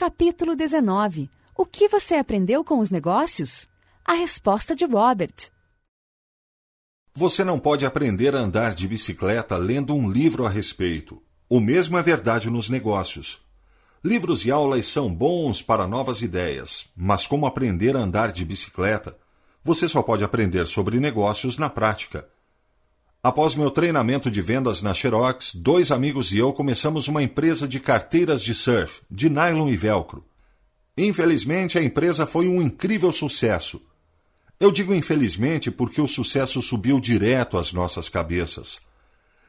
Capítulo 19 O que você aprendeu com os negócios? A resposta de Robert. Você não pode aprender a andar de bicicleta lendo um livro a respeito. O mesmo é verdade nos negócios. Livros e aulas são bons para novas ideias, mas como aprender a andar de bicicleta? Você só pode aprender sobre negócios na prática. Após meu treinamento de vendas na Xerox, dois amigos e eu começamos uma empresa de carteiras de surf, de nylon e velcro. Infelizmente, a empresa foi um incrível sucesso. Eu digo infelizmente porque o sucesso subiu direto às nossas cabeças.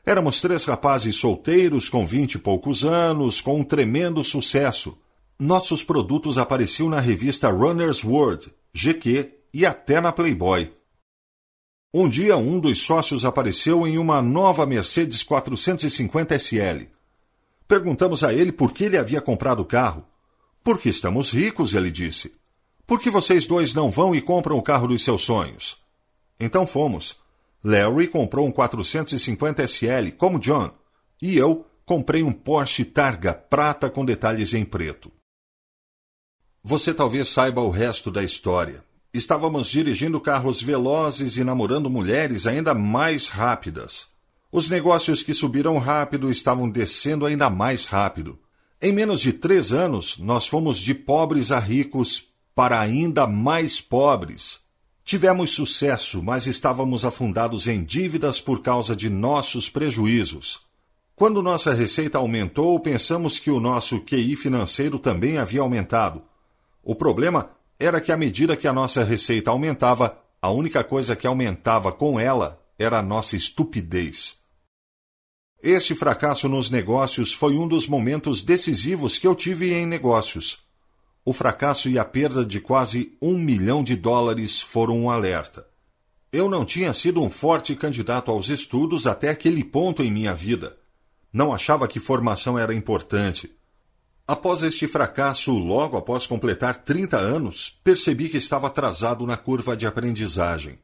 Éramos três rapazes solteiros com vinte e poucos anos, com um tremendo sucesso. Nossos produtos apareciam na revista Runner's World, GQ e até na Playboy. Um dia, um dos sócios apareceu em uma nova Mercedes 450 SL. Perguntamos a ele por que ele havia comprado o carro. Porque estamos ricos, ele disse. Por que vocês dois não vão e compram o carro dos seus sonhos? Então fomos. Larry comprou um 450 SL, como John, e eu comprei um Porsche Targa prata com detalhes em preto. Você talvez saiba o resto da história. Estávamos dirigindo carros velozes e namorando mulheres ainda mais rápidas. Os negócios que subiram rápido estavam descendo ainda mais rápido. Em menos de três anos, nós fomos de pobres a ricos para ainda mais pobres. Tivemos sucesso, mas estávamos afundados em dívidas por causa de nossos prejuízos. Quando nossa receita aumentou, pensamos que o nosso QI financeiro também havia aumentado. O problema era que à medida que a nossa receita aumentava, a única coisa que aumentava com ela era a nossa estupidez. Este fracasso nos negócios foi um dos momentos decisivos que eu tive em negócios. O fracasso e a perda de quase um milhão de dólares foram um alerta. Eu não tinha sido um forte candidato aos estudos até aquele ponto em minha vida. Não achava que formação era importante. Após este fracasso, logo após completar 30 anos, percebi que estava atrasado na curva de aprendizagem.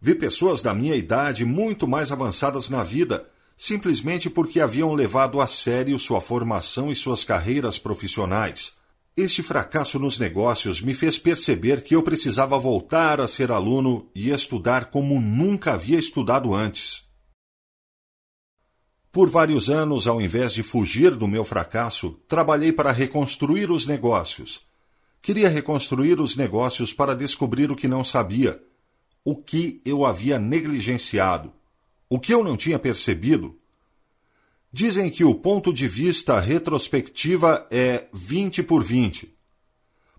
Vi pessoas da minha idade muito mais avançadas na vida, simplesmente porque haviam levado a sério sua formação e suas carreiras profissionais este fracasso nos negócios me fez perceber que eu precisava voltar a ser aluno e estudar como nunca havia estudado antes. Por vários anos, ao invés de fugir do meu fracasso, trabalhei para reconstruir os negócios. Queria reconstruir os negócios para descobrir o que não sabia, o que eu havia negligenciado, o que eu não tinha percebido Dizem que o ponto de vista retrospectiva é 20 por 20.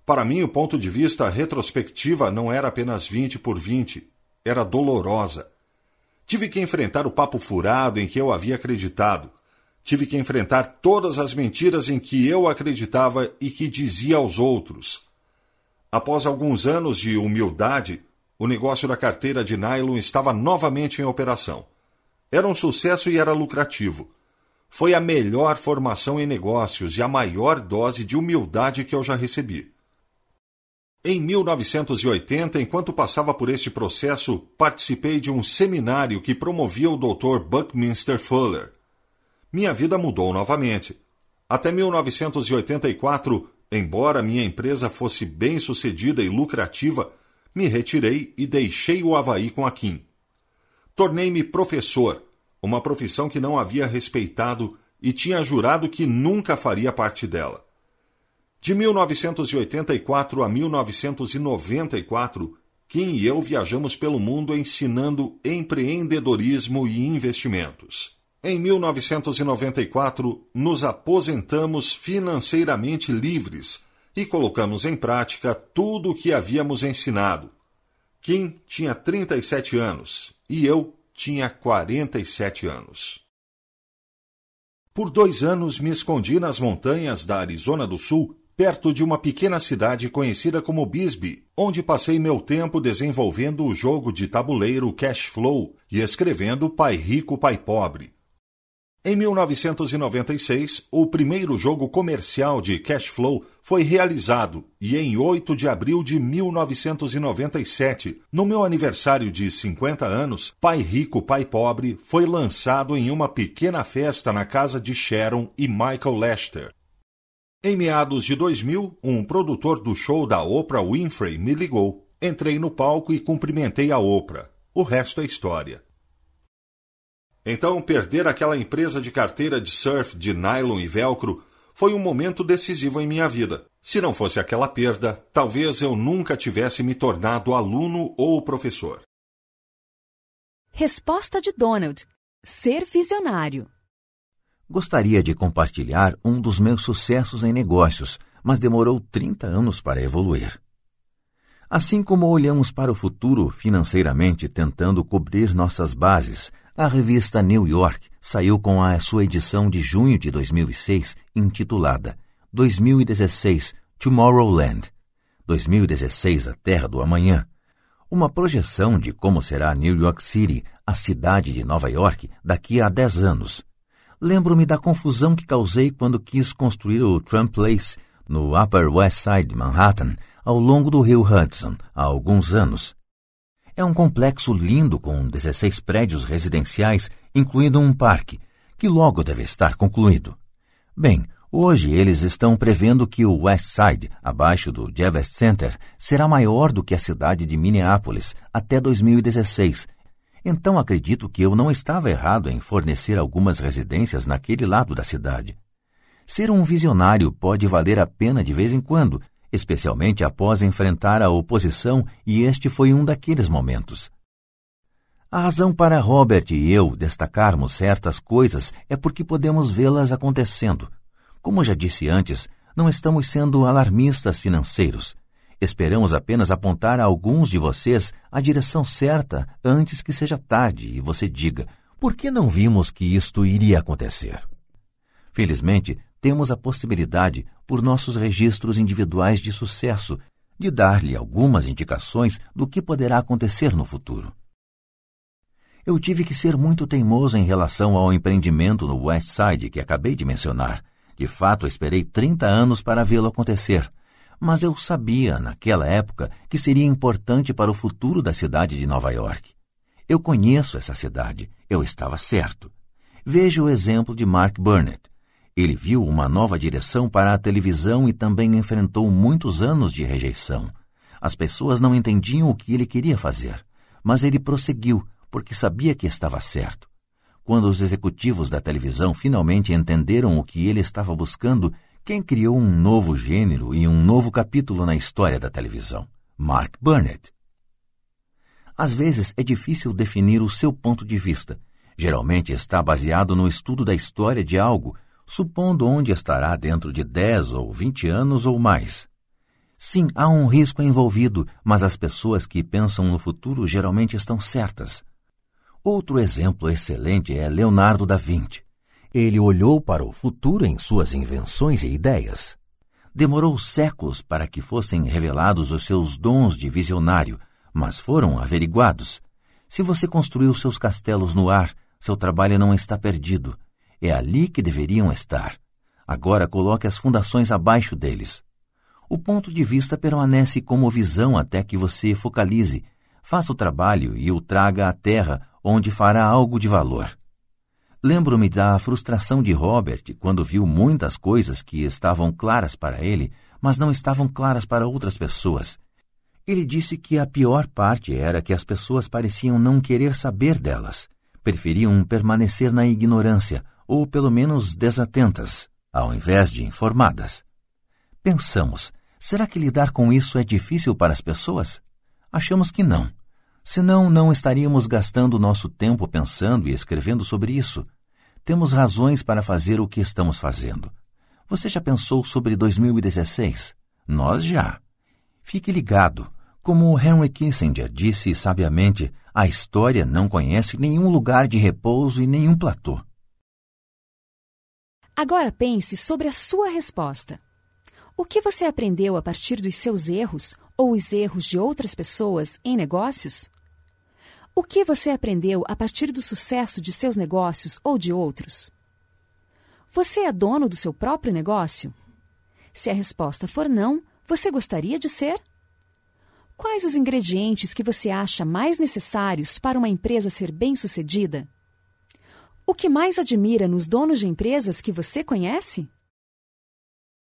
Para mim, o ponto de vista retrospectiva não era apenas 20 por 20, era dolorosa. Tive que enfrentar o papo furado em que eu havia acreditado. Tive que enfrentar todas as mentiras em que eu acreditava e que dizia aos outros. Após alguns anos de humildade, o negócio da carteira de nylon estava novamente em operação. Era um sucesso e era lucrativo foi a melhor formação em negócios e a maior dose de humildade que eu já recebi. Em 1980, enquanto passava por este processo, participei de um seminário que promovia o Dr. Buckminster Fuller. Minha vida mudou novamente. Até 1984, embora minha empresa fosse bem sucedida e lucrativa, me retirei e deixei o Havaí com a Kim. Tornei-me professor uma profissão que não havia respeitado e tinha jurado que nunca faria parte dela. De 1984 a 1994, Kim e eu viajamos pelo mundo ensinando empreendedorismo e investimentos. Em 1994, nos aposentamos financeiramente livres e colocamos em prática tudo o que havíamos ensinado. Kim tinha 37 anos e eu tinha 47 anos. Por dois anos me escondi nas montanhas da Arizona do Sul, perto de uma pequena cidade conhecida como Bisbee, onde passei meu tempo desenvolvendo o jogo de tabuleiro Cash Flow e escrevendo Pai Rico, Pai Pobre, em 1996, o primeiro jogo comercial de cash flow foi realizado e em 8 de abril de 1997, no meu aniversário de 50 anos, Pai Rico, Pai Pobre foi lançado em uma pequena festa na casa de Sharon e Michael Lester. Em meados de 2000, um produtor do show da Oprah Winfrey me ligou. Entrei no palco e cumprimentei a Oprah. O resto é história. Então, perder aquela empresa de carteira de surf de nylon e velcro foi um momento decisivo em minha vida. Se não fosse aquela perda, talvez eu nunca tivesse me tornado aluno ou professor. Resposta de Donald: Ser visionário. Gostaria de compartilhar um dos meus sucessos em negócios, mas demorou 30 anos para evoluir. Assim como olhamos para o futuro financeiramente tentando cobrir nossas bases, a revista New York saiu com a sua edição de junho de 2006 intitulada 2016 Tomorrowland 2016 A Terra do Amanhã uma projeção de como será New York City, a cidade de Nova York, daqui a 10 anos. Lembro-me da confusão que causei quando quis construir o Trump Place, no Upper West Side de Manhattan, ao longo do rio Hudson, há alguns anos. É um complexo lindo com 16 prédios residenciais, incluindo um parque, que logo deve estar concluído. Bem, Hoje eles estão prevendo que o West Side, abaixo do Javits Center, será maior do que a cidade de Minneapolis até 2016. Então acredito que eu não estava errado em fornecer algumas residências naquele lado da cidade. Ser um visionário pode valer a pena de vez em quando, especialmente após enfrentar a oposição, e este foi um daqueles momentos. A razão para Robert e eu destacarmos certas coisas é porque podemos vê-las acontecendo. Como já disse antes, não estamos sendo alarmistas financeiros. Esperamos apenas apontar a alguns de vocês a direção certa antes que seja tarde e você diga: por que não vimos que isto iria acontecer? Felizmente, temos a possibilidade, por nossos registros individuais de sucesso, de dar-lhe algumas indicações do que poderá acontecer no futuro. Eu tive que ser muito teimoso em relação ao empreendimento no West Side que acabei de mencionar de fato, esperei 30 anos para vê-lo acontecer, mas eu sabia, naquela época, que seria importante para o futuro da cidade de Nova York. Eu conheço essa cidade, eu estava certo. Veja o exemplo de Mark Burnett. Ele viu uma nova direção para a televisão e também enfrentou muitos anos de rejeição. As pessoas não entendiam o que ele queria fazer, mas ele prosseguiu porque sabia que estava certo. Quando os executivos da televisão finalmente entenderam o que ele estava buscando, quem criou um novo gênero e um novo capítulo na história da televisão? Mark Burnett. Às vezes é difícil definir o seu ponto de vista. Geralmente está baseado no estudo da história de algo, supondo onde estará dentro de 10 ou 20 anos ou mais. Sim, há um risco envolvido, mas as pessoas que pensam no futuro geralmente estão certas. Outro exemplo excelente é Leonardo da Vinci. Ele olhou para o futuro em suas invenções e ideias. Demorou séculos para que fossem revelados os seus dons de visionário, mas foram averiguados. Se você construiu seus castelos no ar, seu trabalho não está perdido. É ali que deveriam estar. Agora coloque as fundações abaixo deles. O ponto de vista permanece como visão até que você focalize, faça o trabalho e o traga à terra onde fará algo de valor. Lembro-me da frustração de Robert quando viu muitas coisas que estavam claras para ele, mas não estavam claras para outras pessoas. Ele disse que a pior parte era que as pessoas pareciam não querer saber delas, preferiam permanecer na ignorância, ou pelo menos desatentas, ao invés de informadas. Pensamos, será que lidar com isso é difícil para as pessoas? Achamos que não. Senão, não estaríamos gastando nosso tempo pensando e escrevendo sobre isso. Temos razões para fazer o que estamos fazendo. Você já pensou sobre 2016? Nós já. Fique ligado. Como Henry Kissinger disse sabiamente, a história não conhece nenhum lugar de repouso e nenhum platô. Agora pense sobre a sua resposta. O que você aprendeu a partir dos seus erros ou os erros de outras pessoas em negócios? O que você aprendeu a partir do sucesso de seus negócios ou de outros? Você é dono do seu próprio negócio? Se a resposta for não, você gostaria de ser? Quais os ingredientes que você acha mais necessários para uma empresa ser bem-sucedida? O que mais admira nos donos de empresas que você conhece?